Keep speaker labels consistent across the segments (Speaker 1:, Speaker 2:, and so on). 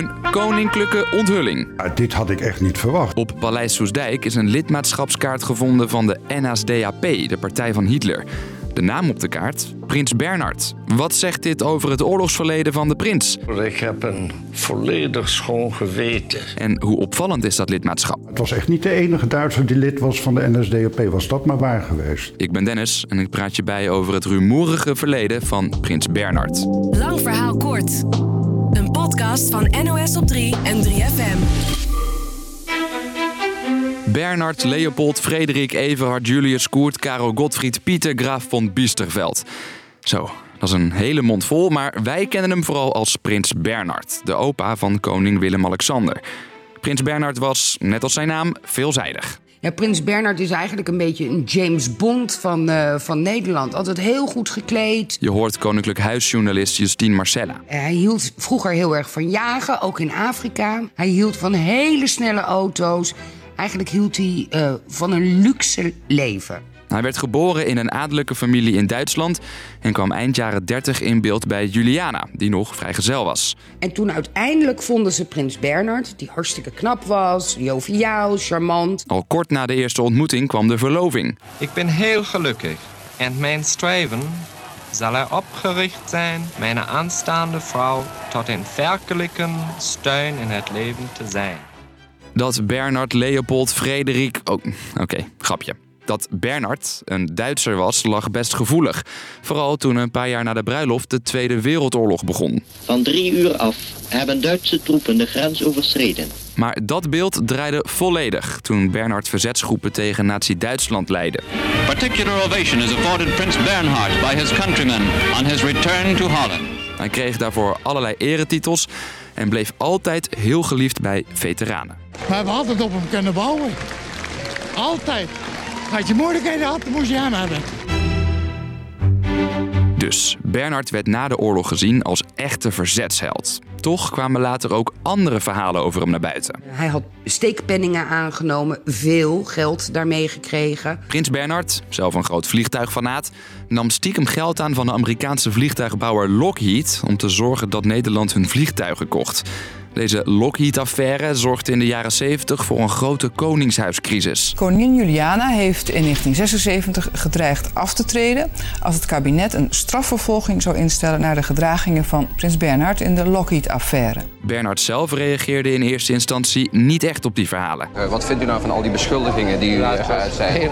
Speaker 1: een koninklijke onthulling.
Speaker 2: Ja, dit had ik echt niet verwacht.
Speaker 1: Op Paleis Soesdijk is een lidmaatschapskaart gevonden van de NSDAP, de partij van Hitler. De naam op de kaart? Prins Bernhard. Wat zegt dit over het oorlogsverleden van de prins?
Speaker 3: Ik heb een volledig schoon geweten.
Speaker 1: En hoe opvallend is dat lidmaatschap?
Speaker 2: Het was echt niet de enige Duitser die lid was van de NSDAP. Was dat maar waar geweest?
Speaker 1: Ik ben Dennis en ik praat je bij over het rumoerige verleden van prins Bernhard.
Speaker 4: Lang verhaal kort. Podcast van NOS op 3 en 3FM.
Speaker 1: Bernhard, Leopold, Frederik, Everhard, Julius, Koert, Karel, Gottfried, Pieter, Graaf von Biesterveld. Zo, dat is een hele mond vol, maar wij kennen hem vooral als prins Bernhard, de opa van koning Willem-Alexander. Prins Bernhard was, net als zijn naam, veelzijdig.
Speaker 5: Ja, Prins Bernhard is eigenlijk een beetje een James Bond van, eh, van Nederland. Altijd heel goed gekleed.
Speaker 1: Je hoort koninklijk huisjournalist Justine Marcella.
Speaker 5: Hij hield vroeger heel erg van jagen, ook in Afrika. Hij hield van hele snelle auto's. Eigenlijk hield hij eh, van een luxe leven.
Speaker 1: Hij werd geboren in een adellijke familie in Duitsland en kwam eind jaren 30 in beeld bij Juliana, die nog vrijgezel was.
Speaker 5: En toen uiteindelijk vonden ze Prins Bernhard, die hartstikke knap was, joviaal, charmant.
Speaker 1: Al kort na de eerste ontmoeting kwam de verloving.
Speaker 6: Ik ben heel gelukkig en mijn streven zal erop gericht zijn mijn aanstaande vrouw tot een werkelijke steun in het leven te zijn.
Speaker 1: Dat Bernhard, Leopold, Frederik. Oh, oké, grapje. Dat Bernhard een Duitser was, lag best gevoelig. Vooral toen een paar jaar na de bruiloft de Tweede Wereldoorlog begon.
Speaker 7: Van drie uur af hebben Duitse troepen de grens overschreden.
Speaker 1: Maar dat beeld draaide volledig toen Bernhard verzetsgroepen tegen Nazi-Duitsland leidde.
Speaker 8: Particular ovation is afforded Prince Bernhard by his countrymen on his return to Holland.
Speaker 1: Hij kreeg daarvoor allerlei eretitels en bleef altijd heel geliefd bij veteranen.
Speaker 9: We hebben altijd op hem kunnen bouwen. Altijd. Als je moeilijkheden had, dan moest je hem hebben.
Speaker 1: Dus Bernhard werd na de oorlog gezien als echte verzetsheld. Toch kwamen later ook andere verhalen over hem naar buiten.
Speaker 5: Hij had steekpenningen aangenomen, veel geld daarmee gekregen.
Speaker 1: Prins Bernhard, zelf een groot vliegtuigfanaat, nam stiekem geld aan van de Amerikaanse vliegtuigbouwer Lockheed om te zorgen dat Nederland hun vliegtuigen kocht. Deze Lockheed-affaire zorgde in de jaren 70 voor een grote koningshuiscrisis.
Speaker 10: Koningin Juliana heeft in 1976 gedreigd af te treden als het kabinet een strafvervolging zou instellen naar de gedragingen van prins Bernhard in de Lockheed-affaire.
Speaker 1: Bernhard zelf reageerde in eerste instantie niet echt op die verhalen.
Speaker 11: Uh, wat vindt u nou van al die beschuldigingen die u uh, zei?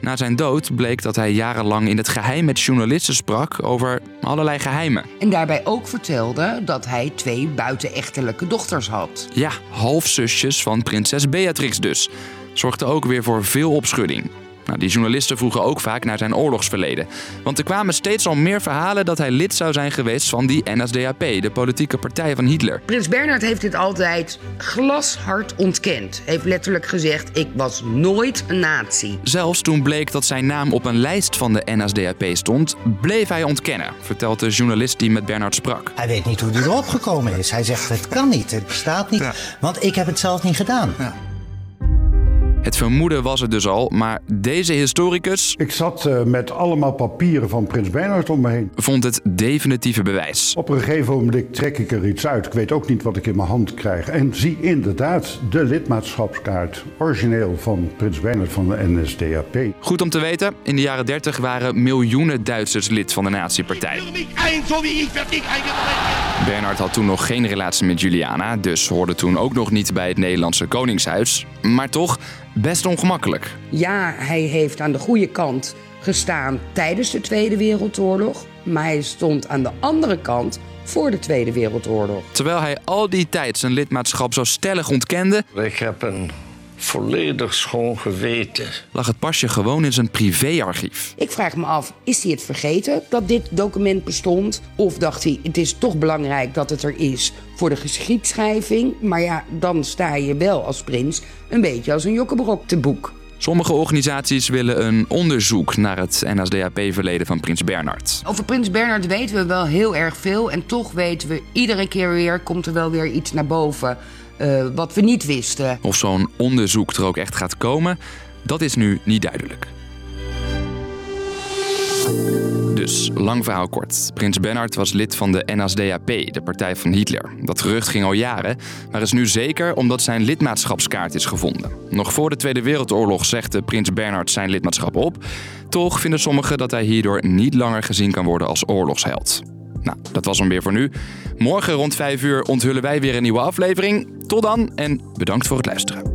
Speaker 1: Na zijn dood bleek dat hij jarenlang in het geheim met journalisten sprak over allerlei geheimen.
Speaker 5: En daarbij ook vertelde dat hij twee buitenechtelijke dochters had.
Speaker 1: Ja, halfzusjes van prinses Beatrix dus. Zorgde ook weer voor veel opschudding. Nou, die journalisten vroegen ook vaak naar zijn oorlogsverleden. Want er kwamen steeds al meer verhalen dat hij lid zou zijn geweest van die NSDAP, de politieke partij van Hitler.
Speaker 5: Prins Bernhard heeft dit altijd glashard ontkend. Heeft letterlijk gezegd: Ik was nooit een nazi.
Speaker 1: Zelfs toen bleek dat zijn naam op een lijst van de NSDAP stond, bleef hij ontkennen, vertelt de journalist die met Bernhard sprak.
Speaker 12: Hij weet niet hoe hij erop gekomen is. Hij zegt: Het kan niet, het bestaat niet, ja. want ik heb het zelf niet gedaan. Ja.
Speaker 1: Het vermoeden was er dus al, maar deze historicus...
Speaker 2: Ik zat uh, met allemaal papieren van Prins Bernhard om me heen.
Speaker 1: ...vond het definitieve bewijs.
Speaker 2: Op een gegeven moment trek ik er iets uit. Ik weet ook niet wat ik in mijn hand krijg. En zie inderdaad de lidmaatschapskaart. Origineel van Prins Bernhard van de NSDAP.
Speaker 1: Goed om te weten, in de jaren 30 waren miljoenen Duitsers lid van de nazi-partij. Bernhard had toen nog geen relatie met Juliana... ...dus hoorde toen ook nog niet bij het Nederlandse Koningshuis. Maar toch best ongemakkelijk.
Speaker 5: Ja, hij heeft aan de goede kant gestaan tijdens de Tweede Wereldoorlog, maar hij stond aan de andere kant voor de Tweede Wereldoorlog.
Speaker 1: Terwijl hij al die tijd zijn lidmaatschap zo stellig ontkende.
Speaker 3: Ik heb een volledig schoon geweten.
Speaker 1: Lag het pasje gewoon in zijn privéarchief.
Speaker 5: Ik vraag me af, is hij het vergeten dat dit document bestond? Of dacht hij, het is toch belangrijk dat het er is voor de geschiedschrijving? Maar ja, dan sta je wel als prins een beetje als een jokkebrok te boek.
Speaker 1: Sommige organisaties willen een onderzoek naar het NSDAP-verleden van Prins Bernhard.
Speaker 5: Over Prins Bernhard weten we wel heel erg veel. En toch weten we iedere keer weer, komt er wel weer iets naar boven. Uh, wat we niet wisten.
Speaker 1: Of zo'n onderzoek er ook echt gaat komen, dat is nu niet duidelijk. De Dus, lang verhaal kort. Prins Bernhard was lid van de NSDAP, de partij van Hitler. Dat gerucht ging al jaren, maar is nu zeker omdat zijn lidmaatschapskaart is gevonden. Nog voor de Tweede Wereldoorlog zegde prins Bernhard zijn lidmaatschap op. Toch vinden sommigen dat hij hierdoor niet langer gezien kan worden als oorlogsheld. Nou, dat was hem weer voor nu. Morgen rond 5 uur onthullen wij weer een nieuwe aflevering. Tot dan en bedankt voor het luisteren.